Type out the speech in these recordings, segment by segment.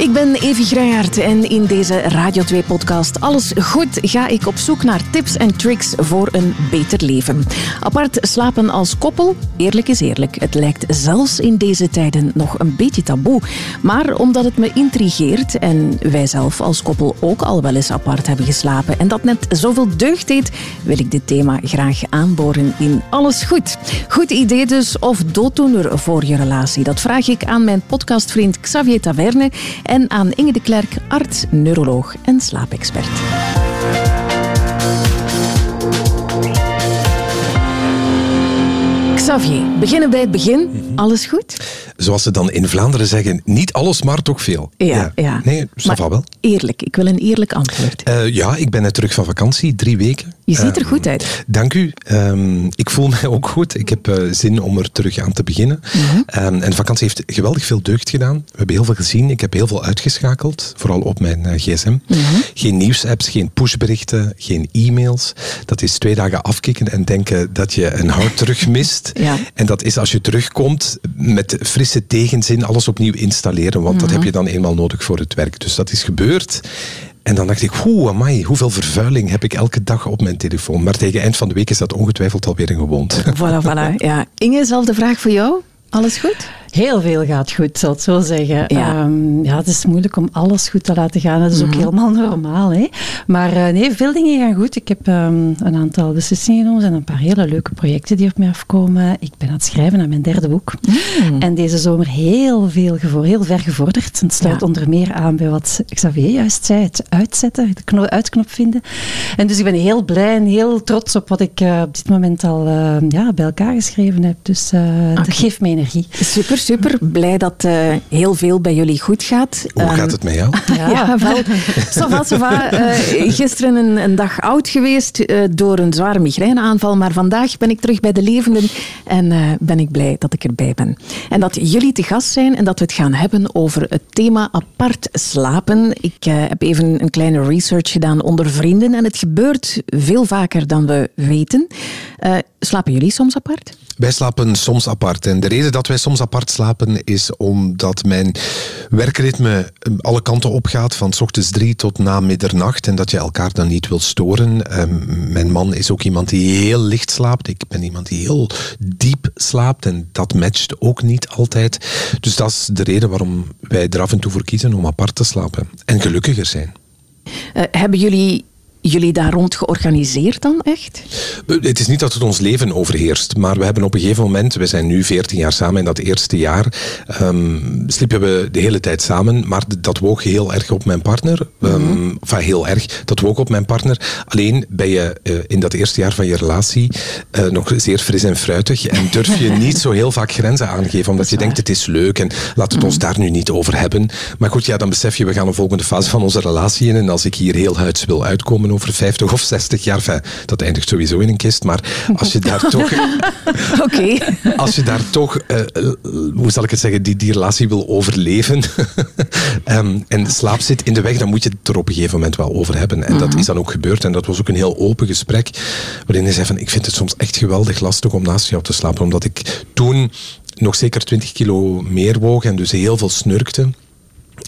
Ik ben Evi Grijhaert en in deze Radio 2-podcast Alles Goed ga ik op zoek naar tips en tricks voor een beter leven. Apart slapen als koppel, eerlijk is eerlijk. Het lijkt zelfs in deze tijden nog een beetje taboe. Maar omdat het me intrigeert en wij zelf als koppel ook al wel eens apart hebben geslapen en dat net zoveel deugd deed, wil ik dit thema graag aanboren in Alles Goed. Goed idee dus of dooddoener voor je relatie? Dat vraag ik aan mijn podcastvriend Xavier Taverne en aan Inge de Klerk, arts, neuroloog en slaapexpert. Xavier, beginnen bij het begin. Alles goed? Zoals ze dan in Vlaanderen zeggen, niet alles, maar toch veel. Ja, ja. Nee, va wel. Eerlijk, ik wil een eerlijk antwoord. Uh, ja, ik ben net terug van vakantie, drie weken. Je ziet er goed uit. Dank u. Um, ik voel mij ook goed. Ik heb uh, zin om er terug aan te beginnen. -huh. um, en vakantie heeft geweldig veel deugd gedaan. We hebben heel veel gezien. Ik heb heel veel uitgeschakeld, vooral op mijn uh, gsm. -huh. Geen nieuwsapps, geen pushberichten, geen e-mails. Dat is twee dagen afkicken en denken dat je een hart terug mist. Ja. En dat is als je terugkomt met frisse tegenzin alles opnieuw installeren, want dat heb je dan eenmaal nodig voor het werk. Dus dat is gebeurd. En dan dacht ik, oeh, amai, hoeveel vervuiling heb ik elke dag op mijn telefoon. Maar tegen eind van de week is dat ongetwijfeld alweer een gewoonte. Voilà, voilà. Ja. Inge, zelfde vraag voor jou. Alles goed? Heel veel gaat goed, zal ik zo zeggen. Ja. Um, ja, het is moeilijk om alles goed te laten gaan. Dat is ook mm -hmm. helemaal normaal. Hè? Maar uh, nee, veel dingen gaan goed. Ik heb um, een aantal beslissingen genomen. Er zijn een paar hele leuke projecten die op mij afkomen. Ik ben aan het schrijven aan mijn derde boek. Mm. En deze zomer heel veel gevoor, heel ver gevorderd. Het sluit ja. onder meer aan bij wat Xavier juist zei. Het uitzetten, de uitknop vinden. En dus ik ben heel blij en heel trots op wat ik uh, op dit moment al uh, ja, bij elkaar geschreven heb. Dus okay. dat geeft me energie. Super super. Blij dat uh, heel veel bij jullie goed gaat. Hoe um, gaat het met jou? Ja, ja wel. Sava, sava. Uh, gisteren een, een, dag oud geweest uh, door een zware migraineaanval. Maar vandaag ben ik terug bij de levenden en ben ik blij dat ik erbij ben. En dat jullie te gast zijn en dat we het gaan hebben over het thema apart slapen. Ik heb even een kleine research gedaan onder vrienden en het gebeurt veel vaker dan we weten. slapen jullie soms apart? Wij slapen soms apart. En de reden dat wij soms apart slapen is omdat mijn werkritme alle kanten opgaat, van s ochtends drie tot na middernacht. En dat je elkaar dan niet wil storen. Um, mijn man is ook iemand die heel licht slaapt. Ik ben iemand die heel diep slaapt. En dat matcht ook niet altijd. Dus dat is de reden waarom wij er af en toe voor kiezen om apart te slapen. En gelukkiger zijn. Uh, hebben jullie jullie daar rond georganiseerd dan echt? Het is niet dat het ons leven overheerst, maar we hebben op een gegeven moment, we zijn nu 14 jaar samen, in dat eerste jaar um, sliepen we de hele tijd samen, maar dat woog heel erg op mijn partner. Um. Enfin, heel erg, dat woog op mijn partner. Alleen ben je uh, in dat eerste jaar van je relatie uh, nog zeer fris en fruitig en durf je niet zo heel vaak grenzen aangeven, omdat je denkt het is leuk en laat het ons daar nu niet over hebben. Maar goed, ja, dan besef je, we gaan een volgende fase van onze relatie in en als ik hier heel huids wil uitkomen, over 50 of 60 jaar. Enfin, dat eindigt sowieso in een kist, maar als je daar toch. Oké. Als je daar toch, uh, hoe zal ik het zeggen, die, die relatie wil overleven um, en slaap zit in de weg, dan moet je het er op een gegeven moment wel over hebben. En mm -hmm. dat is dan ook gebeurd. En dat was ook een heel open gesprek, waarin hij zei van, ik vind het soms echt geweldig lastig om naast jou te slapen, omdat ik toen nog zeker 20 kilo meer woog en dus heel veel snurkte.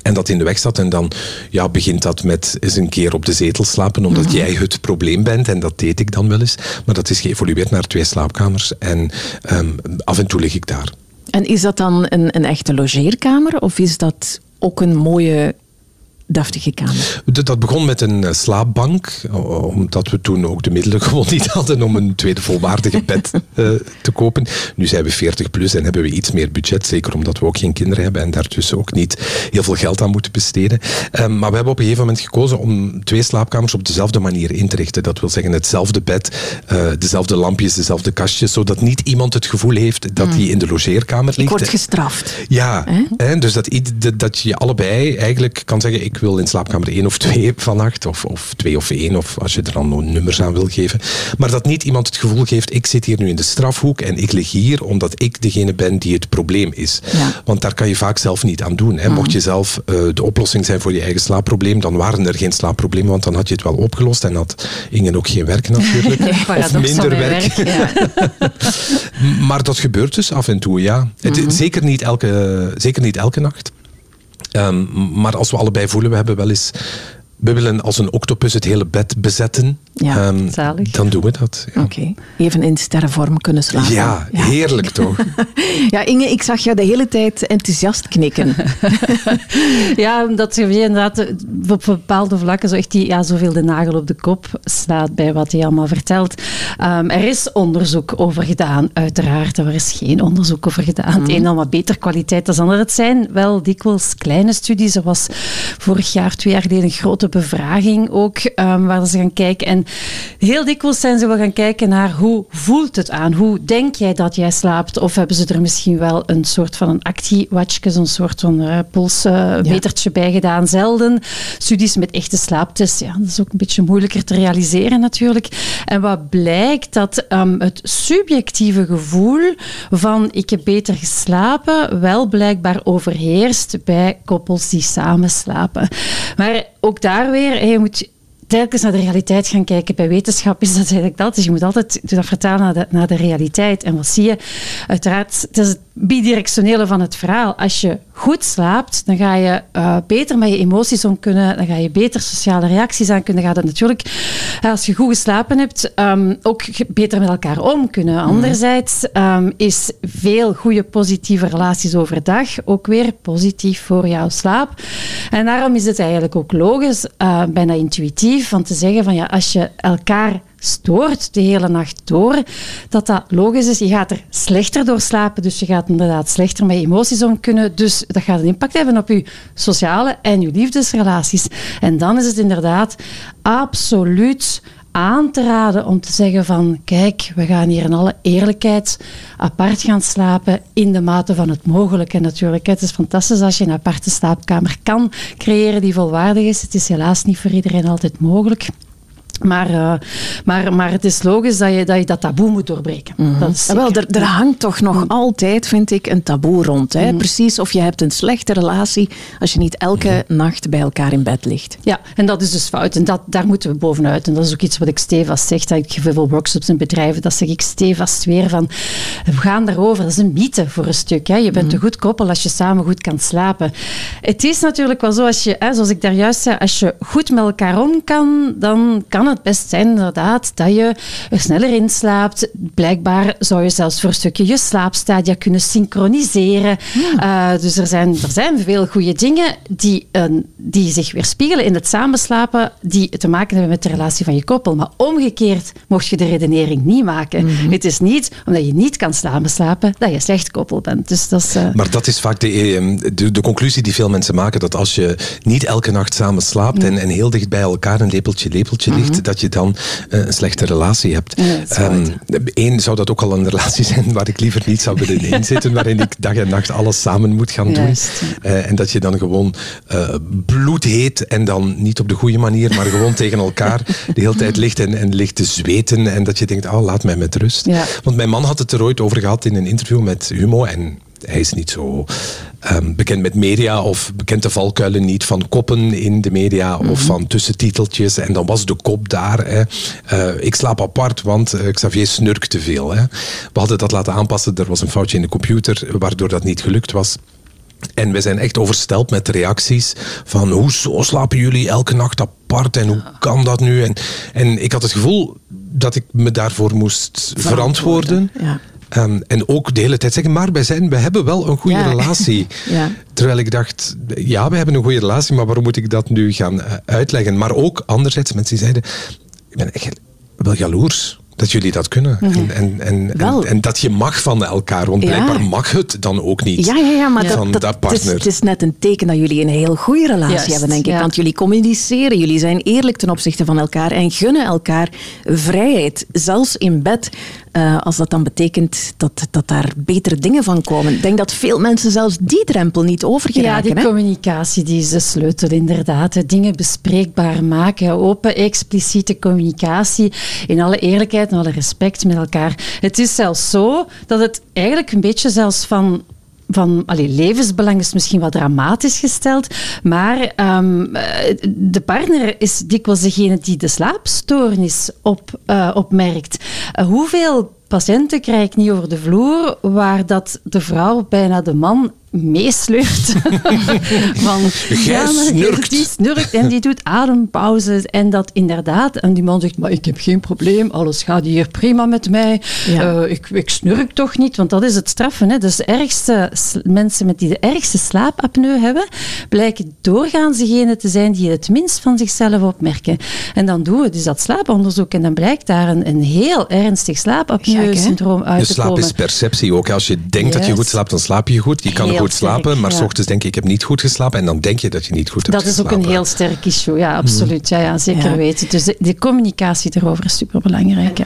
En dat in de weg zat. En dan ja, begint dat met eens een keer op de zetel slapen, omdat mm-hmm. jij het probleem bent. En dat deed ik dan wel eens. Maar dat is geëvolueerd naar twee slaapkamers. En um, af en toe lig ik daar. En is dat dan een, een echte logeerkamer? Of is dat ook een mooie deftige kamer? Dat begon met een slaapbank, omdat we toen ook de middelen gewoon niet hadden om een tweede volwaardige bed uh, te kopen. Nu zijn we 40 plus en hebben we iets meer budget, zeker omdat we ook geen kinderen hebben en daartussen ook niet heel veel geld aan moeten besteden. Maar we hebben op een gegeven moment gekozen om twee slaapkamers op dezelfde manier in te richten. Dat wil zeggen hetzelfde bed, dezelfde lampjes, dezelfde kastjes, zodat niet iemand het gevoel heeft dat hij mm. in de logeerkamer ligt. Ik word gestraft. Ja, hè? dus dat, dat je allebei eigenlijk kan zeggen, ik wil in slaapkamer 1 of 2 vannacht, of, of 2 of 1, of als je er dan nummers aan wil geven. Maar dat niet iemand het gevoel geeft, ik zit hier nu in de strafhoek en ik lig hier omdat ik degene ben die het probleem is. Ja. Want daar kan je vaak zelf niet aan doen. Hè. Mocht je zelf uh, de oplossing zijn voor je eigen slaapprobleem, dan waren er geen slaapproblemen, want dan had je het wel opgelost en had Ingen ook geen werk natuurlijk. of minder werk. werk ja. maar dat gebeurt dus af en toe, ja. Het, Mhm. zeker, niet elke, zeker niet elke nacht. Ehm, maar als we allebei voelen, we hebben wel eens we willen als een octopus het hele bed bezetten. Ja, um, zalig. Dan doen we dat. Ja. Oké, even in sterrenvorm kunnen slapen. Ja, heerlijk toch? ja, Inge, ik zag jou de hele tijd enthousiast knikken. ja, omdat je inderdaad op bepaalde vlakken zo echt die, ja, zoveel de nagel op de kop slaat bij wat hij allemaal vertelt. Um, er is onderzoek over gedaan, uiteraard. Er is geen onderzoek over gedaan. Het een dan wat beter kwaliteit dan het ander. Het zijn wel dikwijls kleine studies. Er was vorig jaar, twee jaar geleden, een grote bevraging ook, um, waar ze gaan kijken. En heel dikwijls zijn ze wel gaan kijken naar hoe voelt het aan? Hoe denk jij dat jij slaapt? Of hebben ze er misschien wel een soort van een actiewatchje, zo'n soort van uh, polsmetertje uh, bij gedaan? Zelden studies met echte slaaptests. Ja, dat is ook een beetje moeilijker te realiseren natuurlijk. En wat blijkt, dat um, het subjectieve gevoel van ik heb beter geslapen wel blijkbaar overheerst bij koppels die samen slapen. Maar ook daar weer, je moet telkens naar de realiteit gaan kijken. Bij wetenschap is dat eigenlijk dat. Dus je moet altijd dat vertalen naar de, naar de realiteit. En wat zie je? Uiteraard, het is het bidirectionele van het verhaal. Als je goed slaapt, dan ga je uh, beter met je emoties om kunnen. Dan ga je beter sociale reacties aan kunnen. Ga dat natuurlijk, als je goed geslapen hebt, um, ook beter met elkaar om kunnen. Mhm. Anderzijds um, is veel goede positieve relaties overdag ook weer positief voor jouw slaap. En daarom is het eigenlijk ook logisch, uh, bijna intuïtief, van te zeggen van ja, als je elkaar stoort de hele nacht door, dat dat logisch is. Je gaat er slechter door slapen, dus je gaat inderdaad slechter met emoties om kunnen. Dus dat gaat een impact hebben op je sociale en je liefdesrelaties. En dan is het inderdaad absoluut aan te raden om te zeggen van kijk, we gaan hier in alle eerlijkheid apart gaan slapen in de mate van het mogelijke. natuurlijk, het is fantastisch als je een aparte slaapkamer kan creëren die volwaardig is. Het is helaas niet voor iedereen altijd mogelijk. Maar, uh, maar, maar het is logisch dat je dat, je dat taboe moet doorbreken. Mm -hmm. dat is Wel, er, er, hangt toch nog mm. altijd, vind ik, een taboe rond. Hè? Mm. Precies of je hebt een slechte relatie als je niet elke nacht bij elkaar in bed ligt. Ja, en dat is dus fout. En dat, daar moeten we bovenuit. En dat is ook iets wat ik stevast zeg. Dat ik geef veel workshops in bedrijven. Dat zeg ik stevast weer van, we gaan daarover. Dat is een mythe voor een stuk. Hè? Je bent een goed koppel als je samen goed kan slapen. Het is natuurlijk wel zo, als je, hè, zoals ik daar juist zei, als je goed met elkaar om kan, dan kan het best zijn inderdaad dat je er sneller inslaapt. Blijkbaar zou je zelfs voor een stukje je slaapstadia kunnen synchroniseren. Uh, dus er zijn, er zijn veel goede dingen die, uh, die zich weerspiegelen in het samenslapen, die te maken hebben met de relatie van je koppel. Maar omgekeerd mocht je de redenering niet maken. Mhm. Het is niet omdat je niet kan samenslapen dat je slecht koppel bent. Dus dat is, uh... Maar dat is vaak de, de, de, conclusie die veel mensen maken, dat als je niet elke nacht samen slaapt mhm. en, en heel dicht bij elkaar een lepeltje lepeltje ligt, mhm dat je dan uh, een slechte relatie hebt. Eén, um, zou dat ook al een relatie zijn waar ik liever niet zou willen inzitten, waarin ik dag en nacht alles samen moet gaan doen. Uh, en dat je dan gewoon uh, bloedheet en dan niet op de goede manier, maar gewoon tegen elkaar de hele tijd ligt en, en ligt te zweten en dat je denkt, oh, laat mij met rust. Ja. Want mijn man had het er ooit over gehad in een interview met Humo en hij is niet zo um, bekend met media of bekend de valkuilen niet van koppen in de media of mhm. van tussentiteltjes. En dan was de kop daar. Hè. Uh, ik slaap apart, want uh, Xavier snurkt te veel. Hè. We hadden dat laten aanpassen. Er was een foutje in de computer, waardoor dat niet gelukt was. En we zijn echt oversteld met de reacties van hoezo slapen jullie elke nacht apart en hoe kan dat nu? En, en ik had het gevoel dat ik me daarvoor moest verantwoorden. Ja. Um, en ook de hele tijd zeggen, maar wij, zijn, wij hebben wel een goede relatie. ja. Terwijl ik dacht, ja, we hebben een goede relatie, maar waarom moet ik dat nu gaan uh, uitleggen? Maar ook anderzijds, mensen die zeiden, ik ben echt wel jaloers dat jullie dat kunnen. -hmm. en, en, en, en, dat je mag van elkaar, want blijkbaar ja. mag het dan ook niet ja, ja, ja, maar van dat, dat, partner. Het is, het is, net een teken dat jullie een heel goede relatie Just, hebben, denk ik. Want jullie communiceren, jullie zijn eerlijk ten opzichte van elkaar en gunnen elkaar vrijheid. Zelfs in bed uh, als dat dan betekent dat, dat daar betere dingen van komen. Ik denk dat veel mensen zelfs die drempel niet overgeraken. Ja, die hè? communicatie die is de sleutel inderdaad. Dingen bespreekbaar maken, open, expliciete communicatie, in alle eerlijkheid en alle respect met elkaar. Het is zelfs zo dat het eigenlijk een beetje zelfs van van allee, levensbelang is misschien wat dramatisch gesteld, maar um, de partner is dikwijls degene die de slaapstoornis op, uh, opmerkt. Uh, hoeveel patiënten krijg ik niet over de vloer waar dat de vrouw bijna de man meesleurt. van, Jij snurkt. Die snurkt en die doet adempauzes. En dat inderdaad, en die man zegt, maar ik heb geen probleem, alles gaat hier prima met mij. Eh, ik, ik snurk toch niet, want dat is het straffen. Hè. Dus de ergste, mensen met die de ergste slaapapneu hebben, blijken doorgaans degene te zijn die het minst van zichzelf opmerken. En dan doen we dus dat slaaponderzoek en dan blijkt daar een, een heel ernstig slaapapneu-syndroom uit te komen. De slaap is perceptie ook. Als je denkt dat je goed slaapt, dan slaap je goed. Je kan goed slapen, maar s ochtends denk je, ik heb niet goed geslapen en dan denk je dat je niet goed hebt Dat is ook een heel sterk issue, ja, absoluut. Ja, ja zeker weten. Dus de, communicatie erover is superbelangrijk. Ja.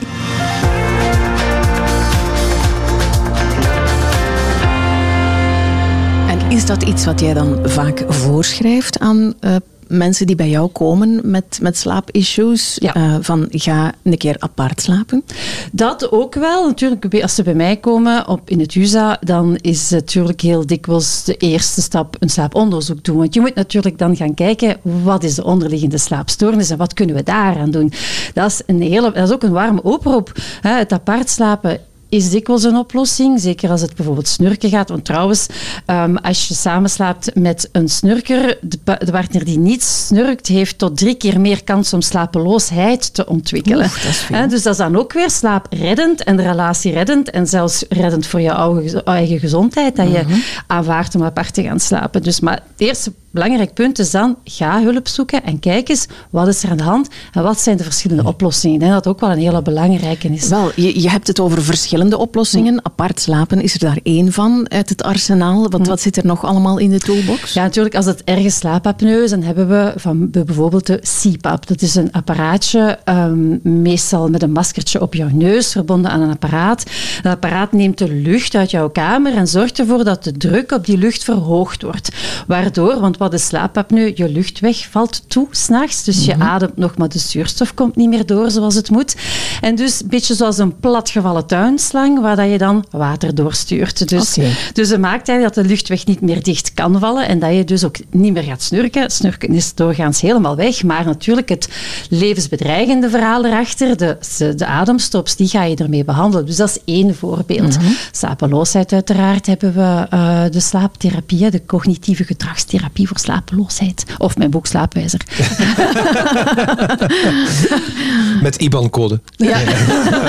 En is dat iets wat jij dan vaak voorschrijft aan uh, mensen die bij jou komen met, met slaapissues, ja. uh, van ga een keer apart slapen? Dat ook wel. Natuurlijk, als ze bij mij komen op, in het USA, dan is het natuurlijk heel dikwijls de eerste stap een slaaponderzoek doen. Want je moet natuurlijk dan gaan kijken, wat is de onderliggende slaapstoornis en wat kunnen we daaraan doen? Dat is, een hele, dat is ook een warme oproep. Het apart slapen is dikwijls een oplossing. Zeker als het bijvoorbeeld snurken gaat. Want trouwens, um, als je samenslaapt met een snurker, de, de, partner die niet snurkt, heeft tot drie keer meer kans om slapeloosheid te ontwikkelen. dat dus dat is dan ook weer slaapreddend en de relatie reddend en zelfs reddend voor je eigen gezondheid, dat je mhm. aanvaardt om apart te gaan slapen. Dus maar het eerste belangrijk punt is dan, ga hulp zoeken en kijk eens, wat is er aan de hand en wat zijn de verschillende oplossingen. Ik denk dat dat ook wel een hele belangrijke is. Wel, je, je hebt het over verschillende oplossingen. Apart slapen is er daar één van uit het arsenaal. Wat, wat zit er nog allemaal in de toolbox? Ja, natuurlijk, als het ergens slaapapneu is, dan hebben we van bijvoorbeeld de CPAP. Dat is een apparaatje, um, meestal met een maskertje op jouw neus, verbonden aan een apparaat. Dat apparaat neemt de lucht uit jouw kamer en zorgt ervoor dat de druk op die lucht verhoogd wordt. Waardoor, want de slaapapneu, je luchtweg valt toe s'nachts. Dus je mhm. ademt nog, maar de zuurstof komt niet meer door zoals het moet. En dus een beetje zoals een platgevallen tuinslang, waar dat je dan water doorstuurt. Dus, dus het maakt eigenlijk dat de luchtweg niet meer dicht kan vallen en dat je dus ook niet meer gaat snurken. Snurken is doorgaans helemaal weg, maar natuurlijk het levensbedreigende verhaal erachter, de, de ademstops, die ga je ermee behandelen. Dus dat is één voorbeeld. Mm Slapeloosheid uiteraard hebben we uh, de slaaptherapie, de cognitieve gedragstherapie voor slapeloosheid. Of mijn boek Slaapwijzer. met IBAN-code. Ja.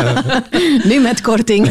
nu met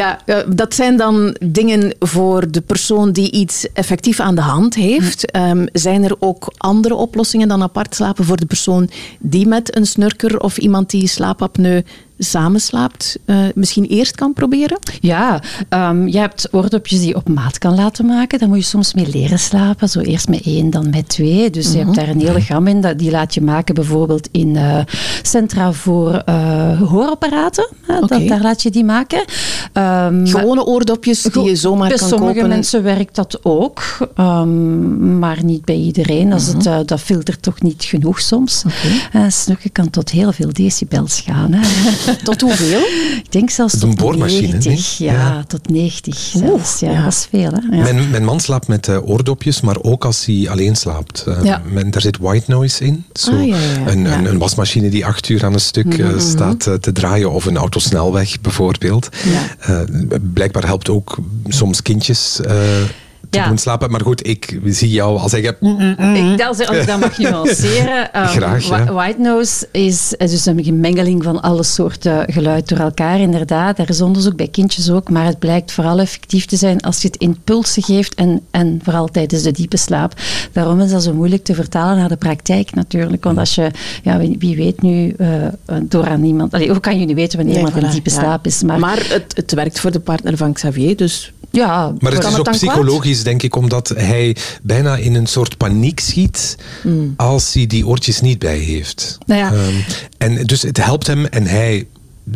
ja, eh, dat zijn dan dingen voor de persoon die iets effectief aan de hand heeft. Um, zijn er ook andere oplossingen dan apart slapen voor de persoon die met een snurker of iemand die slaapapneu samenslaapt, uh, misschien eerst kan proberen? Ja, um, je hebt oordopjes die je op maat kan laten maken. Daar moet je soms mee leren slapen. Zo eerst met één, dan met twee. Dus je hebt mhm. daar een hele gam in. Die laat je maken bijvoorbeeld in uh, centra voor uh, hoorapparaten. dat, daar laat je die maken. Um, Gewone oordopjes die je zomaar kan kopen? Bij sommige mensen werkt dat ook. Um, maar niet bij iedereen. Als het, mhm. dat filtert toch niet genoeg soms. Okay. snukken kan tot heel veel decibels gaan. Hè. Tot hoeveel? Ik denk zelfs tot 90. Ja, tot 90 zelfs. Ja, dat is veel. Hè? Mijn, mijn, man slaapt met uh, oordopjes, maar ook als hij alleen slaapt. Uh, men, daar zit white noise in. Zo ah, een, een, een, wasmachine die acht uur aan een stuk uh, staat te draaien, of een autosnelweg bijvoorbeeld. blijkbaar helpt ook soms kindjes te ja. doen slapen. Maar goed, ik zie jou al zeggen... Mm, mm, mm. Ik, dat, dat mag nuanceren. Um, Graag, ja. White noise is, dus een gemengeling van alle soorten geluid door elkaar, inderdaad. Er is onderzoek bij kindjes ook, maar het blijkt vooral effectief te zijn als je het impulsen geeft en, en vooral tijdens de diepe slaap. Daarom is dat zo moeilijk te vertalen naar de praktijk natuurlijk. Want als je, ja, wie, weet nu uh, door aan iemand... Allee, hoe kan je nu weten wanneer iemand in diepe slaap is? Maar, maar het, het werkt voor de partner van Xavier, dus ja, maar het is ook psychologisch, denk ik, omdat hij bijna in een soort paniek schiet mm. als hij die oortjes niet bij heeft. Nou ja. Um, en dus het helpt hem en hij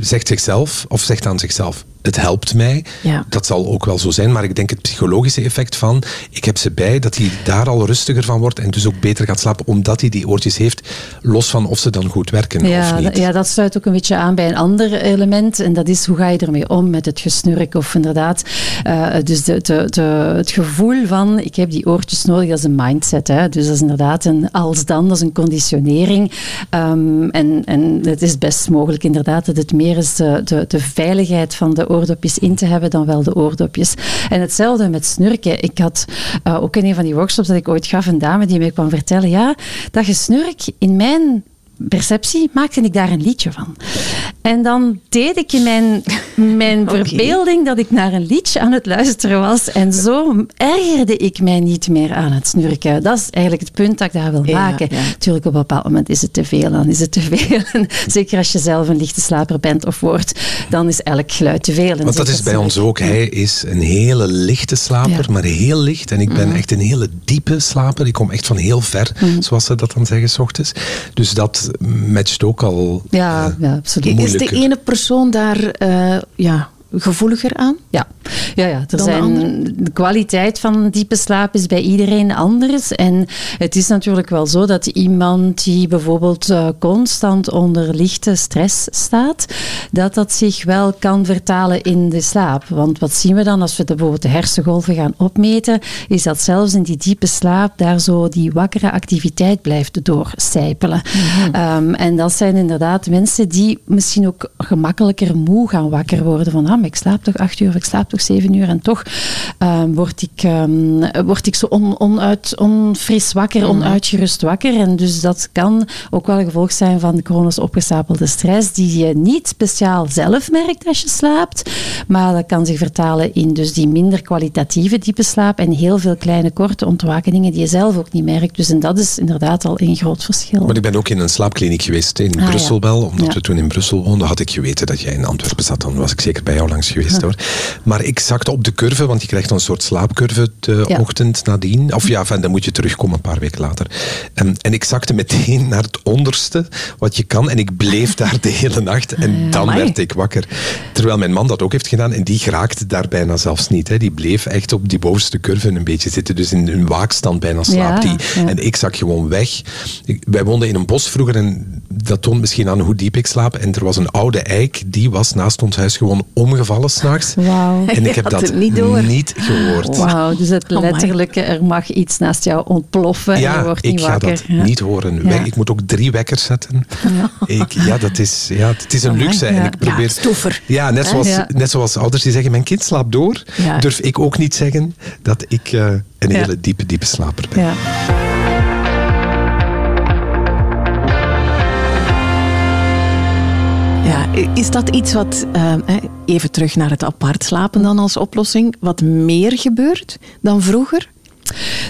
zegt zichzelf, of zegt aan zichzelf, het helpt mij. Ja. Dat zal ook wel zo zijn, maar ik denk het psychologische effect van ik heb ze bij, dat hij daar al rustiger van wordt en dus ook beter gaat slapen omdat hij die oortjes heeft, los van of ze dan goed werken ja, of niet. Ja, dat sluit ook een beetje aan bij een ander element en dat is hoe ga je ermee om met het gesnurk of inderdaad, uh, dus de, de, de, het gevoel van ik heb die oortjes nodig, dat is een mindset. Hè? Dus dat is inderdaad een als dan, dat is een conditionering um, en, en het is best mogelijk inderdaad dat het meer is de, de, de veiligheid van de oordopjes in te hebben dan wel de oordopjes. En hetzelfde met snurken. Ik had uh, ook in een van die workshops dat ik ooit gaf een dame die mij kwam vertellen, ja, dat gesnurk in mijn perceptie maakte ik daar een liedje van. En dan deed ik in mijn, mijn verbeelding dat ik naar een liedje aan het luisteren was. En zo ergerde ik mij niet meer aan het snurken. Dat is eigenlijk het punt dat ik daar wil maken. Ja, Natuurlijk, op een bepaald moment is het te veel. Dan is het te veel. zeker als je zelf een lichte slaper bent of wordt, dan is elk geluid te veel. Want dat is bij ons ook. Hij is een hele lichte slaper, maar heel licht. En ik ben mhm. echt een hele diepe slaper. Ik kom echt van heel ver, mhm. zoals ze dat dan zeggen, s ochtends. Dus dat matcht ook al ja, uh, ja, absoluut. Is de ene persoon daar uh, ja, gevoeliger aan? Ja, ja, ja. Er zijn, de kwaliteit van diepe slaap is bij iedereen anders. En het is natuurlijk wel zo dat iemand die bijvoorbeeld uh, constant onder lichte stress staat, dat dat zich wel kan vertalen in de slaap. Want wat zien we dan als we de, bijvoorbeeld de hersengolven gaan opmeten, is dat zelfs in die diepe slaap daar zo die wakkere activiteit blijft doorcijpelen. Mm um, en dat zijn inderdaad mensen die misschien ook gemakkelijker moe gaan wakker worden van ah, ik slaap toch acht uur of ik slaap toch zeven uur en toch um, word, ik, um, word ik zo on, onuit, onfris wakker, mhm. onuitgerust wakker. En dus dat kan ook wel een gevolg zijn van chronisch opgestapelde stress, die je niet speciaal zelf merkt als je slaapt, maar dat kan zich vertalen in dus die minder kwalitatieve diepe slaap en heel veel kleine korte ontwakeningen die je zelf ook niet merkt. Dus en dat is inderdaad al een groot verschil. Maar ik ben ook in een slaapkliniek geweest in ah, Brussel wel, omdat we toen in Brussel woonden, had ik geweten dat jij in Antwerpen zat. Dan was ik zeker bij jou langs geweest hoor. Maar ik zakte op de curve, want je krijgt een soort slaapcurve de ochtend nadien. Of ja, van, dan moet je terugkomen een paar weken later. En, en ik zakte meteen naar het onderste wat je kan. En ik bleef daar de hele nacht. En dan werd ik wakker. Terwijl mijn man dat ook heeft gedaan. En die geraakte daar bijna zelfs niet. Hè. Die bleef echt op die bovenste curve een beetje zitten. Dus in een waakstand bijna slaapt hij. En ik zak gewoon weg. wij woonden in een bos vroeger. En dat toont misschien aan hoe diep ik slaap. En er was een oude eik. Die was naast ons huis gewoon omgevallen s'nachts. Wow. En ik heb dat niet, niet, gehoord. Wauw, dus het letterlijke, er mag iets naast jou ontploffen ja, en je wordt niet wakker. ik ga dat niet horen. Ja. Ik moet ook drie wekkers zetten. Ja, ik, ja dat is, ja, het is een luxe. En ik probeer, ja, net zoals, net zoals ouders die zeggen, mijn kind slaapt door, durf ik ook niet zeggen dat ik uh, een hele diepe, diepe slaper ben. Is dat iets wat, uh, even terug naar het apart slapen dan als oplossing, wat meer gebeurt dan vroeger?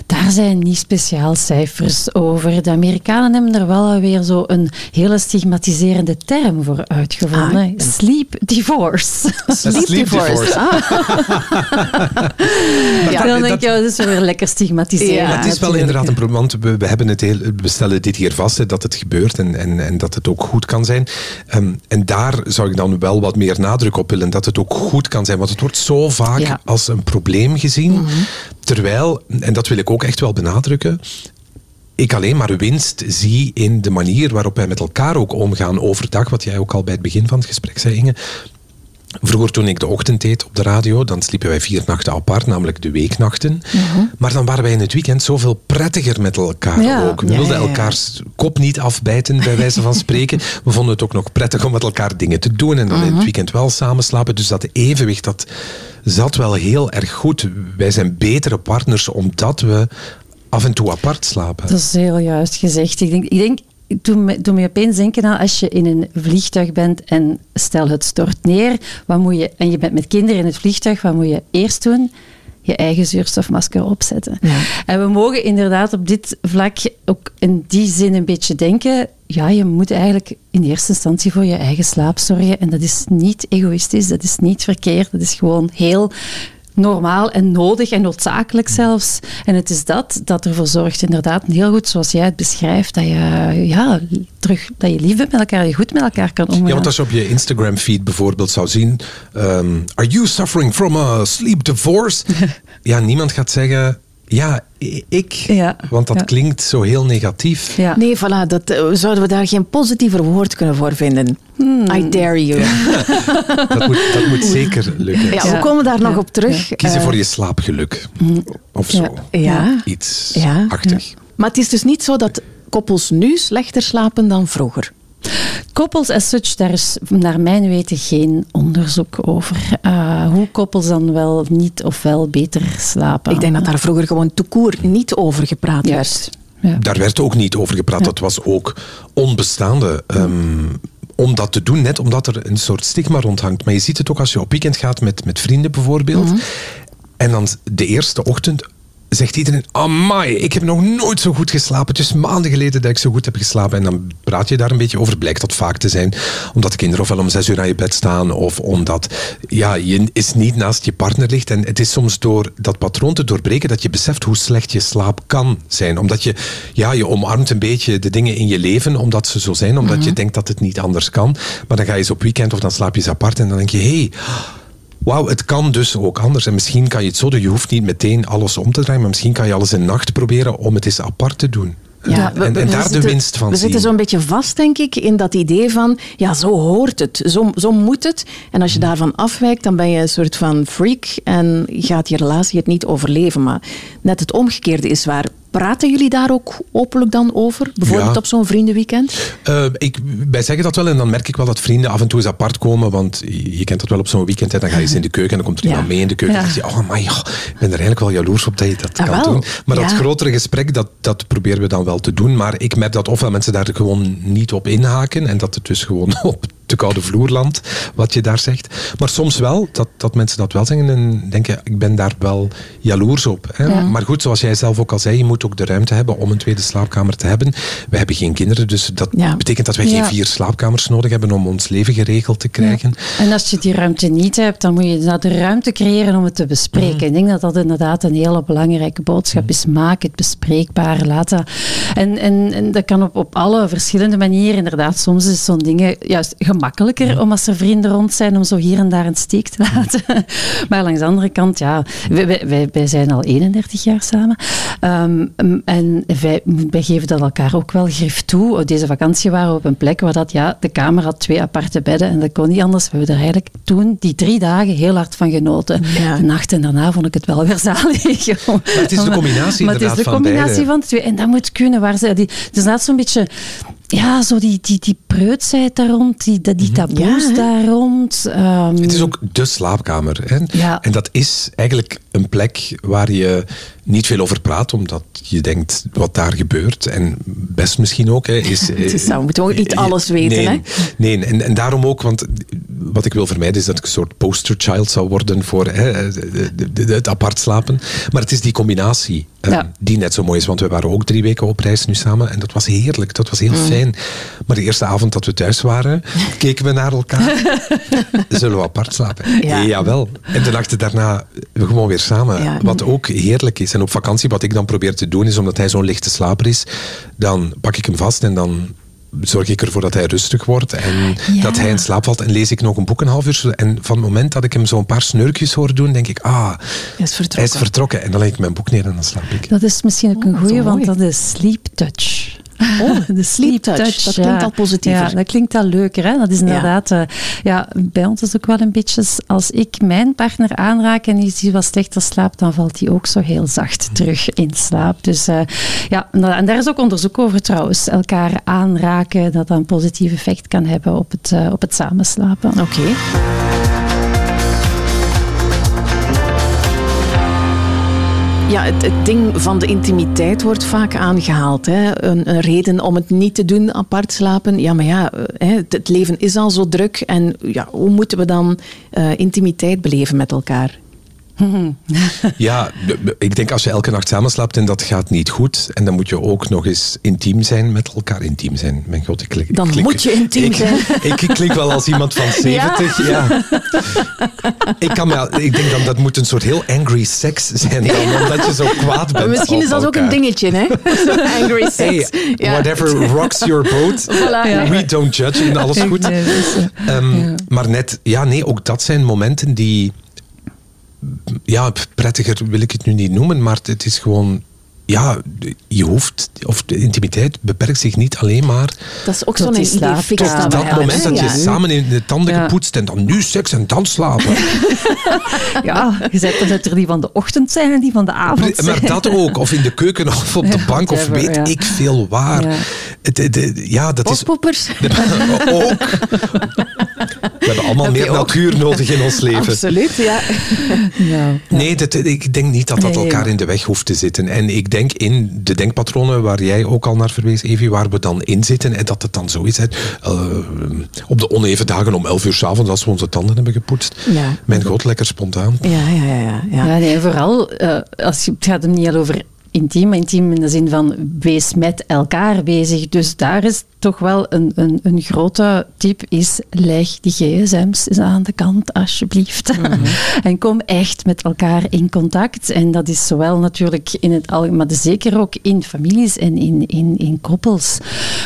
Daar zijn niet speciaal cijfers over. De Amerikanen hebben er wel weer zo een hele stigmatiserende term voor uitgevonden. Ah, sleep divorce. Sleep, divorce. Ah. ja, dan denk je, dat is weer lekker stigmatiseren. Ja, het is wel inderdaad een probleem, want we, we, hebben het heel, we stellen dit hier vast, dat het gebeurt en, en, en dat het ook goed kan zijn. Ehm, en daar zou ik dan wel wat meer nadruk op willen, dat het ook goed kan zijn. Want het wordt zo vaak als een probleem gezien. Mhm. Terwijl, en dat wil ik ook echt wel benadrukken, ik alleen maar winst zie in de manier waarop wij met elkaar ook omgaan overdag. Wat jij ook al bij het begin van het gesprek zei, Inge. Vroeger toen ik de ochtend deed op de radio, dan sliepen wij vier nachten apart, namelijk de weeknachten. Mhm. Maar dan waren wij in het weekend zoveel prettiger met elkaar ook. We wilden elkaars kop niet afbijten, bij wijze van spreken. We vonden het ook nog prettig om met elkaar dingen te doen en dan in het mhm. weekend wel samen slapen. Dus dat evenwicht, dat zat wel heel erg goed. Wij zijn betere partners omdat we af en toe apart slapen. Dat is heel juist gezegd. Ik denk, ik denk doe me, me opeens denken aan als je in een vliegtuig bent en stel het stort neer, wat moet je, en je bent met kinderen in het vliegtuig, wat moet je eerst doen? Je eigen zuurstofmasker opzetten. Ja. En we mogen inderdaad op dit vlak ook in die zin een beetje denken, ja, je moet eigenlijk in eerste instantie voor je eigen slaap zorgen. En dat is niet egoïstisch, dat is niet verkeerd, dat is gewoon heel normaal en nodig en noodzakelijk zelfs. En het is dat dat ervoor zorgt, inderdaad, heel goed zoals jij het beschrijft, dat je, ja, terug, dat je lief bent met elkaar, je goed met elkaar kan omgaan. Ja, want als je op je Instagram feed bijvoorbeeld zou zien, um, are you suffering from a sleep divorce? ja, niemand gaat zeggen, ja, ik. Ja, want dat klinkt zo heel negatief. Ja. Nee, voilà. Dat, uh, zouden we daar geen positiever woord kunnen voor vinden? Hmm. I dare you. dat, moet, dat moet zeker lukken. Ja, we komen daar nog op terug. Kiezen voor je slaapgeluk. Hmm. Of zo. Ja. Iets achtig. Maar het is dus niet zo dat koppels nu slechter slapen dan vroeger. Koppels as such, daar is naar mijn weten geen onderzoek over. Uh, hoe koppels dan wel niet of wel beter slapen. Ik denk dat daar vroeger gewoon toekoer niet over gepraat werd. Ja. Daar werd ook niet over gepraat. Dat was ook onbestaande. Um, om dat te doen, net omdat er een soort stigma rondhangt. Maar je ziet het ook als je op weekend gaat met, met vrienden bijvoorbeeld. Mm -hmm. En dan de eerste ochtend zegt iedereen, amai, ik heb nog nooit zo goed geslapen. Het is maanden geleden dat ik zo goed heb geslapen. En dan praat je daar een beetje over. Blijkt dat vaak te zijn omdat de kinderen ofwel om zes uur aan je bed staan of omdat ja, je is niet naast je partner ligt. En het is soms door dat patroon te doorbreken dat je beseft hoe slecht je slaap kan zijn. Omdat je, ja, je omarmt een beetje de dingen in je leven omdat ze zo zijn. Omdat mm -hmm. je denkt dat het niet anders kan. Maar dan ga je eens op weekend of dan slaap je eens apart en dan denk je, hé... Hey, wauw, het kan dus ook anders. En misschien kan je het zo doen. Je hoeft niet meteen alles om te draaien, maar misschien kan je alles in nacht proberen om het eens apart te doen. Ja, en, we, en daar zitten, de winst van We zien. zitten zo'n beetje vast, denk ik, in dat idee van, ja, zo hoort het, zo, zo moet het. En als je daarvan afwijkt, dan ben je een soort van freak en gaat je relatie het niet overleven. Maar net het omgekeerde is waar. Praten jullie daar ook openlijk dan over? Bijvoorbeeld Ja. op zo'n vriendenweekend? Uh, ik, wij zeggen dat wel en dan merk ik wel dat vrienden af en toe eens apart komen, want je, je kent dat wel op zo'n weekend. Hè, dan ga je eens in de keuken en dan komt er Ja. iemand mee in de keuken. Ja. En dan zeg je, oh maar ja, ik ben er eigenlijk wel jaloers op dat je dat Ah, kan wel. doen. Maar dat grotere gesprek, dat, dat proberen we dan wel te doen. Maar ik merk dat ofwel mensen daar gewoon niet op inhaken en dat het dus gewoon op de koude vloer landt, wat je daar zegt. Maar soms wel, dat, dat mensen dat wel zeggen en denken, ik ben daar wel jaloers op. Hè. Ja. Maar goed, zoals jij zelf ook al zei, je moet ook de ruimte hebben om een tweede slaapkamer te hebben. We hebben geen kinderen, dus dat Ja. betekent dat wij geen Ja. vier slaapkamers nodig hebben om ons leven geregeld te krijgen. En als je die ruimte niet hebt, dan moet je inderdaad de ruimte creëren om het te bespreken. Ik denk dat dat inderdaad een hele belangrijke boodschap is. Maak het bespreekbaar. Laat dat. En, en, en dat kan op, op alle verschillende manieren. Inderdaad, soms is zo'n dingen juist gemakkelijker om als er vrienden rond zijn om zo hier en daar een steek te laten. maar langs de andere kant, ja, wij, wij- wij, zijn al 31 jaar samen. Ehm, en wij, wij geven dat elkaar ook wel grif toe. Op Deze vakantie waren we op een plek waar dat, ja, de kamer had twee aparte bedden en dat kon niet anders. We hebben er eigenlijk toen die drie dagen heel hard van genoten. Ja. De nacht en daarna vond ik het wel weer zalig. Maar het is de combinatie Maar het is de van combinatie van de twee. En dat moet kunnen. Waar ze, die, het is inderdaad zo'n beetje... Ja, zo die, die, die preutsheid daar rond, die, die, die taboes Ja, daar rond. ehm, Het is ook de slaapkamer. Hè? Ja. En dat is eigenlijk een plek waar je niet veel over praat, omdat je denkt wat daar gebeurt. En best misschien ook. Hè, is, Het is zo, we moeten ook niet alles weten, Nee, hè? nee. En, en daarom ook, want wat ik wil vermijden is dat ik een soort poster child zou worden voor hè, het apart slapen. Maar het is die combinatie eh, Ja. die net zo mooi is. Want we waren ook drie weken op reis nu samen en dat was heerlijk. Dat was heel Mm. fijn. Maar de eerste avond dat we thuis waren, keken we naar elkaar. Zullen we apart slapen? Ja. Jawel. En de nachten daarna gewoon weer samen. Ja. Wat ook heerlijk is. En op vakantie, wat ik dan probeer te doen, is omdat hij zo'n lichte slaper is, dan pak ik hem vast en dan zorg ik ervoor dat hij rustig wordt en Ja. dat hij in slaap valt en lees ik nog een boek een half uur. En van het moment dat ik hem zo'n paar snurkjes hoor doen, denk ik, ah, Hij is vertrokken. hij is vertrokken. En dan leg ik mijn boek neer en dan slaap ik. Dat is misschien ook Oh, een is goeie, want dat is sleep touch. Oh, de sleep touch. Dat klinkt al positiever. Ja, dat klinkt al leuker. Hè? Dat is inderdaad... eh, ja, bij ons is ook wel een beetje... Als ik mijn partner aanraak en die ziet wat slechter slaapt, dan valt hij ook zo heel zacht terug in slaap. Dus eh, ja, en daar is ook onderzoek over trouwens. Elkaar aanraken, dat dat een positief effect kan hebben op het, eh, op het samenslapen. Oké. Ja, het, ding van de intimiteit wordt vaak aangehaald. Hè? Een, een reden om het niet te doen, apart slapen. Ja, maar ja, eh, het, het leven is al zo druk. En ja, hoe moeten we dan eh, intimiteit beleven met elkaar? Ja, ik denk als je elke nacht samenslaapt en dat gaat niet goed, en dan moet je ook nog eens intiem zijn met elkaar. Intiem zijn, mijn god, ik klik. Dan ik moet je intiem ik, zijn. Ik, ik klink wel als iemand van 70. Ja. Ik, kan ik denk dan dat moet een soort heel angry sex zijn, dan, omdat je zo kwaad bent. Misschien is dat ook een dingetje, hè? Angry sex. Hey, Ja. whatever rocks your boat, Voilà. we don't judge en alles goed. Ehm, Maar net, ja, nee, ook dat zijn momenten die. Ja, prettiger wil ik het nu niet noemen, maar het is gewoon ja, je hoeft, of de intimiteit beperkt zich niet alleen maar Dat is ook zo'n idee tot dat tot dat moment dat je Ja. samen in de tanden Ja. gepoetst en dan nu seks en dan slapen. Ja, je zet dan er die van de ochtend zijn en die van de avond zijn. Maar dat ook, of in de keuken of op de Ja, bank of weet ja. ik veel waar. Ja. Het, het- dat is ook. Allemaal meer ook? natuur nodig in ons leven. Absoluut, ja. Ja. Nee, dat, ik denk niet dat dat Nee, elkaar in de weg hoeft te zitten. En ik denk in de denkpatronen waar jij ook al naar verwees, Evie, waar we dan in zitten, en dat het dan zo is. Hè, eh, op de oneven dagen om 11 uur s'avonds, als we onze tanden hebben gepoetst. Ja. Mijn god, lekker spontaan. Ja, ja, ja. ja, ja. Ja, nee, vooral, eh, als je, het gaat hem niet al over intiem, maar intiem in de zin van wees met elkaar bezig. Dus daar is toch wel een, een, een grote tip, is leg die gsm's eens aan de kant, alsjeblieft. en kom echt met elkaar in contact. En dat is zowel natuurlijk in het algemeen, maar zeker ook in families en in, in, in koppels.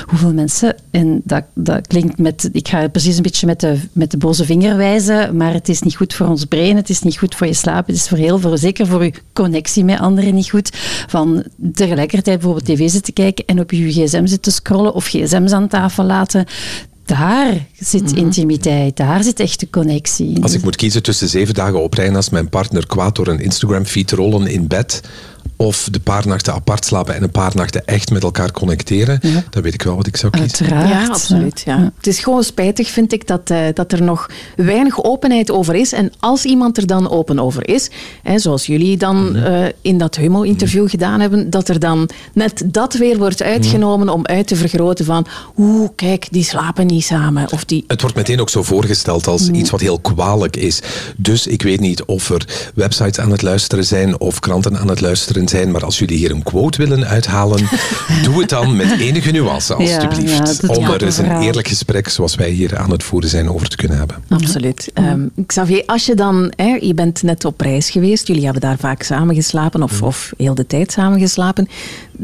Hoeveel mensen, en dat, dat klinkt met, ik ga precies een beetje met de, met de boze vinger wijzen, maar het is niet goed voor ons brein, het is niet goed voor je slaap, het is voor heel veel, zeker voor je connectie met anderen niet goed. Van tegelijkertijd bijvoorbeeld tv zitten kijken en op je gsm zitten scrollen of gsm's aan tafel laten. Daar zit intimiteit, daar zit echte connectie. Als ik moet kiezen tussen zeven dagen op rij naast mijn partner kwaad door een Instagram-feed rollen in bed, of de paar nachten apart slapen en een paar nachten echt met elkaar connecteren, Ja. dan weet ik wel wat ik zou kiezen. Uiteraard. Ja, absoluut. Ja. Het is gewoon spijtig, vind ik, dat, eh, dat er nog weinig openheid over is. En als iemand er dan open over is, hè, zoals jullie dan eh, in dat Humo-interview gedaan hebben, dat er dan net dat weer wordt uitgenomen om uit te vergroten van oeh, kijk, die slapen niet samen. Of die... Het wordt meteen ook zo voorgesteld als iets wat heel kwalijk is. Dus ik weet niet of er websites aan het luisteren zijn of kranten aan het luisteren zijn, maar als jullie hier een quote willen uithalen, doe het dan met enige nuance, alstublieft. ja, om er eens een eerlijk gesprek zoals wij hier aan het voeren zijn over te kunnen hebben. Absoluut. Ehm, Xavier, als je dan, hè, je bent net op reis geweest, jullie hebben daar vaak samen geslapen of, of heel de tijd samen geslapen,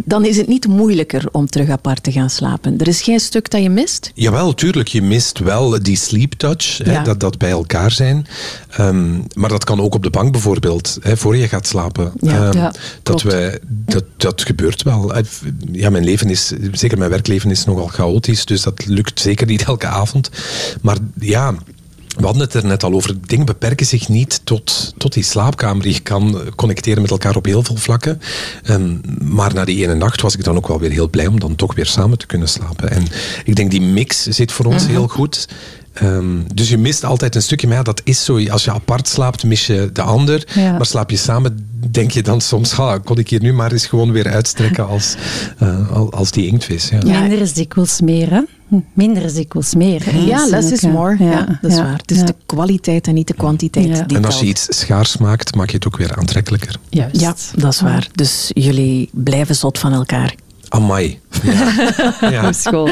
dan is het niet moeilijker om terug apart te gaan slapen. Er is geen stuk dat je mist. Jawel, tuurlijk. Je mist wel die sleep touch, hè, Ja. dat, dat bij elkaar zijn. Ehm, maar dat kan ook op de bank bijvoorbeeld, hè, voor je gaat slapen. Ja. Ehm, Ja, dat, wij, dat, dat gebeurt wel. Eh, Ja, mijn leven is, zeker mijn werkleven is nogal chaotisch, dus dat lukt zeker niet elke avond. Maar ja... We hadden het er net al over. Dingen beperken zich niet tot, tot die slaapkamer. Je kan connecteren met elkaar op heel veel vlakken. Ehm, maar na die ene nacht was ik dan ook wel weer heel blij om dan toch weer samen te kunnen slapen. En ik denk die mix zit voor ons heel goed. Ehm, dus je mist altijd een stukje. Maar ja, dat is zo. Als je apart slaapt, mis je de ander. Ja. Maar slaap je samen, denk je dan soms... Ha, kon ik hier nu maar eens gewoon weer uitstrekken als, eh, al- als die inktvis. Ja. Ja. Minder is dikwijls meer, hè? Minder is dikwijls meer. hè. Ja, less is more. Ja, dat is waar. Het is ja. de kwaliteit en niet de kwantiteit Ja. die En als je iets schaars maakt, maak je het ook weer aantrekkelijker. Juist. Ja, dat is waar. Dus jullie blijven zot van elkaar. Amai. Ja. ja. School.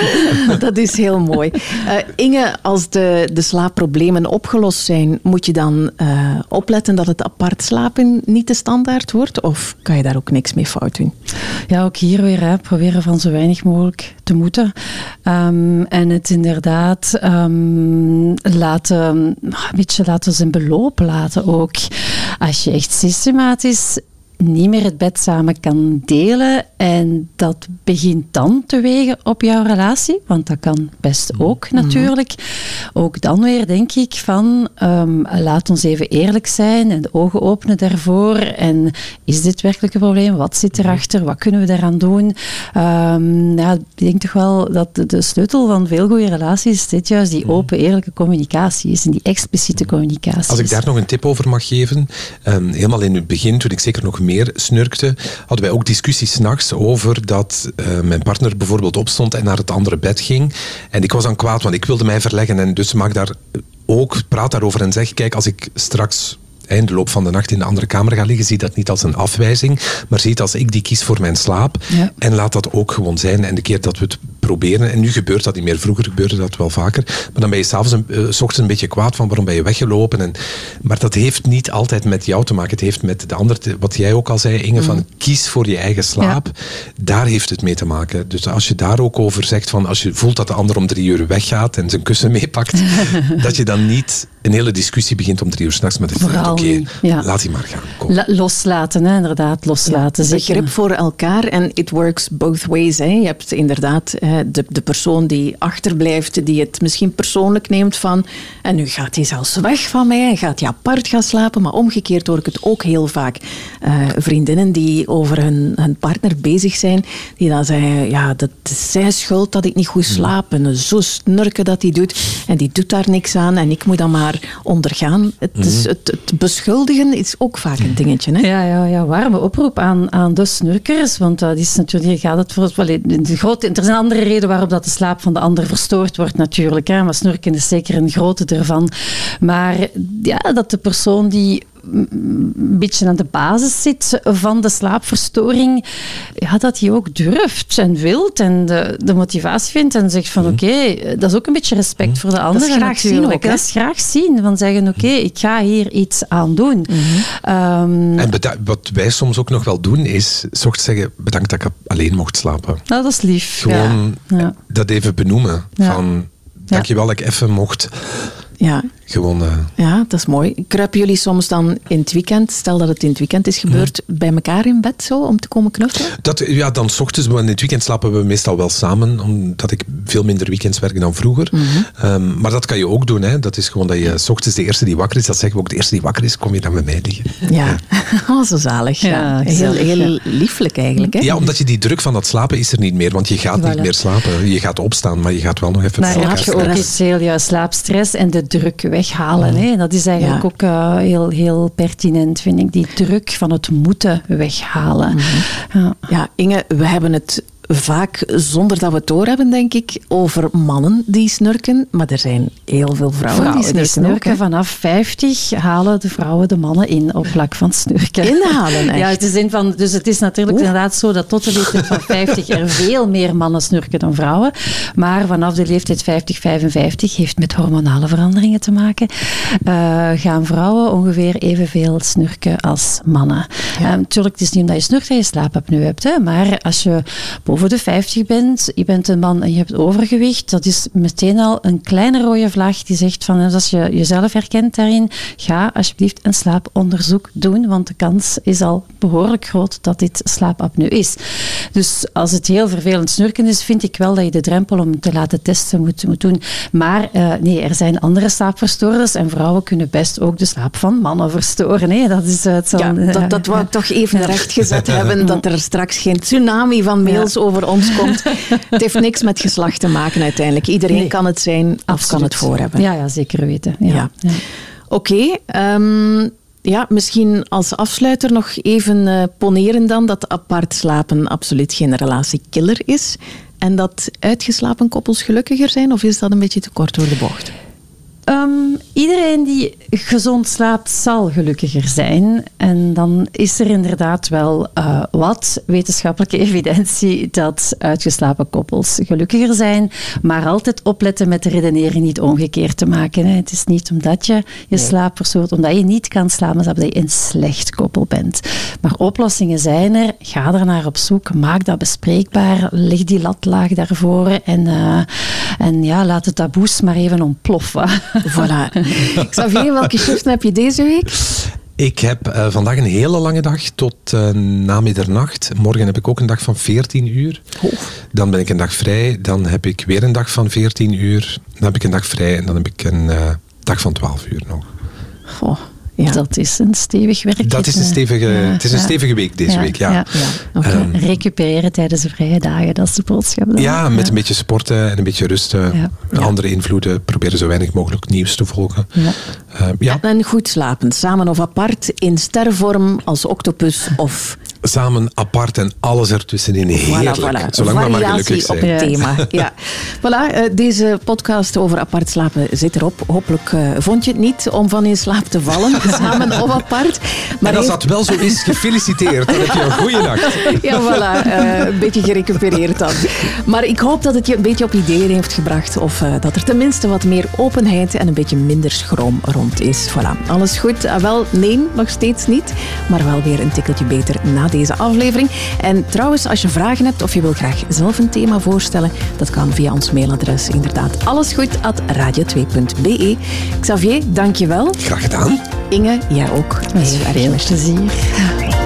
Dat is heel mooi. Eh, Inge, als de, de slaapproblemen opgelost zijn, moet je dan eh, opletten dat het apart slapen niet de standaard wordt? Of kan je daar ook niks mee fout doen? Ja, ook hier weer hè, proberen van zo weinig mogelijk te moeten. Ehm, en het inderdaad ehm, laten, een beetje laten zijn beloop laten ook. Als je echt systematisch niet meer het bed samen kan delen en dat begint dan te wegen op jouw relatie, want dat kan best ook natuurlijk. Ook dan weer denk ik van ehm, laat ons even eerlijk zijn en de ogen openen daarvoor en is dit werkelijk een probleem? Wat zit erachter? Wat kunnen we daaraan doen? Ehm, ja, ik denk toch wel dat de, de sleutel van veel goede relaties dit juist die open eerlijke communicatie is en die expliciete communicatie. Als ik daar nog een tip over mag geven. ehm, helemaal in het begin, toen ik zeker nog meer snurkte, hadden wij ook discussies s'nachts over dat eh, mijn partner bijvoorbeeld opstond en naar het andere bed ging. En ik was dan kwaad, want ik wilde mij verleggen. En dus maak daar ook, praat daarover en zeg, kijk, als ik straks in de loop van de nacht in de andere kamer ga liggen, zie dat niet als een afwijzing, maar zie het als ik die kies voor mijn slaap. Ja. En laat dat ook gewoon zijn. En de keer dat we het proberen, en nu gebeurt dat niet meer, vroeger gebeurde dat wel vaker, maar dan ben je s'avonds een, eh, s ochtends een beetje kwaad van waarom ben je weggelopen. En, maar dat heeft niet altijd met jou te maken. Het heeft met de ander, te- wat jij ook al zei, Inge, van kies voor je eigen slaap. Daar heeft het mee te maken. Dus als je daar ook over zegt, van als je voelt dat de ander om drie uur weggaat en zijn kussen meepakt, dat je dan niet een hele discussie begint om drie uur s'nachts met het Oké, laat die maar gaan. Kom. loslaten, hè, inderdaad, loslaten. Ja, begrip voor elkaar en it works both ways. Hè. Je hebt inderdaad de, de persoon die achterblijft, die het misschien persoonlijk neemt van en nu gaat hij zelfs weg van mij en gaat hij apart gaan slapen, maar omgekeerd hoor ik het ook heel vaak. Uh, vriendinnen die over hun, hun partner bezig zijn, die dan zeggen, ja, dat is zijn schuld dat ik niet goed slaap en zo snurken dat hij doet en die doet daar niks aan en ik moet dan maar ondergaan. Het, is, mhm. het, het beschuldigen is ook vaak een dingetje. Hè? Ja, ja, ja, warme oproep aan, aan de snurkers, want dat is natuurlijk, gaat het voor, de grote, er zijn andere redenen waarop dat de slaap van de ander verstoord wordt natuurlijk, hè, maar snurken is zeker een grote ervan. Maar ja, dat de persoon die een beetje aan de basis zit van de slaapverstoring, ja, dat hij ook durft en wilt en de, de motivatie vindt en zegt van mhm. oké, dat is ook een beetje respect mhm. voor de anderen. Dat is graag zien ook. Dat is graag zien, van zeggen oké, ik ga hier iets aan doen. Mhm. Ehm, en wat wij soms ook nog wel doen, is s zeggen bedankt dat ik alleen mocht slapen. Nou, dat is lief. Gewoon ja. dat even benoemen. Van, dankjewel dat ik even mocht ja. Gewoon, uh... Ja, dat is mooi. Kruipen jullie soms dan in het weekend, stel dat het in het weekend is gebeurd, bij elkaar in bed zo, om te komen knuffelen? Dat, ja, dan s ochtends, maar in het weekend slapen we meestal wel samen, omdat ik veel minder weekends werk dan vroeger. Mhm. Ehm, maar dat kan je ook doen, hè. Dat is gewoon dat je s ochtends de eerste die wakker is, dat zeggen we ook, de eerste die wakker is, kom je dan met mij liggen. Ja, oh, zo zalig. Ja, heel, heel lieflijk eigenlijk. Hè? Ja, omdat je die druk van dat slapen is er niet meer, want je gaat niet meer slapen. Je gaat opstaan, maar je gaat wel nog even... Maar je ook heel ja, slaapstress en de druk weghalen. Hè? Dat is eigenlijk ook uh, heel, heel pertinent, vind ik. Die druk van het moeten weghalen. Mhm. ja. ja, Inge, we hebben het vaak zonder dat we het doorhebben, denk ik, over mannen die snurken. Maar er zijn heel veel vrouwen, die snurken. Die snurken vanaf 50 halen de vrouwen de mannen in op vlak van snurken. Inhalen, echt? Ja, het is in van, dus het is natuurlijk inderdaad zo dat tot de leeftijd van 50 er veel meer mannen snurken dan vrouwen. Maar vanaf de leeftijd 50, 55 heeft met hormonale veranderingen te maken. Uh, gaan vrouwen ongeveer evenveel snurken als mannen. Ja. Uh, natuurlijk, het is niet omdat je snurkt dat je slaapapneu hebt. Hè, maar als je over de 50 bent, je bent een man en je hebt overgewicht, dat is meteen al een kleine rode vlag die zegt van als je jezelf herkent daarin, ga alsjeblieft een slaaponderzoek doen, want de kans is al behoorlijk groot dat dit slaapapneu is. Dus als het heel vervelend snurken is, vind ik wel dat je de drempel om te laten testen moet, moet doen. Maar uh, nee, er zijn andere slaapverstoorders en vrouwen kunnen best ook de slaap van mannen verstoren. Hè? Dat, is, het ja, dat, dat wou ik toch even rechtgezet hebben, dat er straks geen tsunami van mails over ons komt. het heeft niks met geslacht te maken uiteindelijk. Iedereen kan het zijn of kan het voor hebben. Ja, ja zeker weten. Ja. ja. Oké, ehm, ja, misschien als afsluiter nog even uh, poneren dan dat apart slapen absoluut geen relatiekiller is. En dat uitgeslapen koppels gelukkiger zijn? Of is dat een beetje te kort door de bocht? Um, iedereen die gezond slaapt zal gelukkiger zijn. En dan is er inderdaad wel uh, wat wetenschappelijke evidentie dat uitgeslapen koppels gelukkiger zijn. Maar altijd opletten met de redenering niet omgekeerd te maken. Hè. Het is niet omdat je je slaap verstoort, omdat je niet kan slapen, dat je een slecht koppel bent. Maar oplossingen zijn er. Ga er naar op zoek. Maak dat bespreekbaar. Leg die lat laag daarvoor. En, uh, en ja, laat de taboes maar even ontploffen. Voilà. Xavier, welke shift heb je deze week? Ik heb uh, vandaag een hele lange dag tot uh, na middernacht. Morgen heb ik ook een dag van 14 uur. Oh. Dan ben ik een dag vrij. Dan heb ik weer een dag van 14 uur. Dan heb ik een dag vrij en dan heb ik een uh, dag van 12 uur nog. Goh. Ja. Dat is een stevig werk. Dat is een stevige, het is een stevige week deze week, ja. Um, Recupereren tijdens de vrije dagen, dat is de boodschap. Dan. Ja, met een beetje sporten en een beetje rusten. Andere invloeden, proberen zo weinig mogelijk nieuws te volgen. Uh, ja. En goed slapen, samen of apart, in stervorm als octopus of samen, apart en alles ertussenin. Heerlijk. Voilà, voilà. Zolang we maar gelukkig zijn. op het thema. Ja. Voilà, uh, deze podcast over apart slapen zit erop. Hopelijk uh, vond je het niet om van in slaap te vallen, samen of apart. Maar en als dat wel zo is, gefeliciteerd. Dan heb je een goede nacht. Ja, voilà. Uh, een beetje gerecupereerd dan. Maar ik hoop dat het je een beetje op ideeën heeft gebracht. Of dat er tenminste wat meer openheid en een beetje minder schroom rond is. Voilà. Alles goed? Ah, wel, nee, nog steeds niet. Maar wel weer een tikkeltje beter na deze aflevering. En trouwens, als je vragen hebt of je wil graag zelf een thema voorstellen, dat kan via ons mailadres inderdaad. Allesgoed at radio2.be. Xavier, dankjewel. Graag gedaan. Inge, jij ook. Met veel plezier.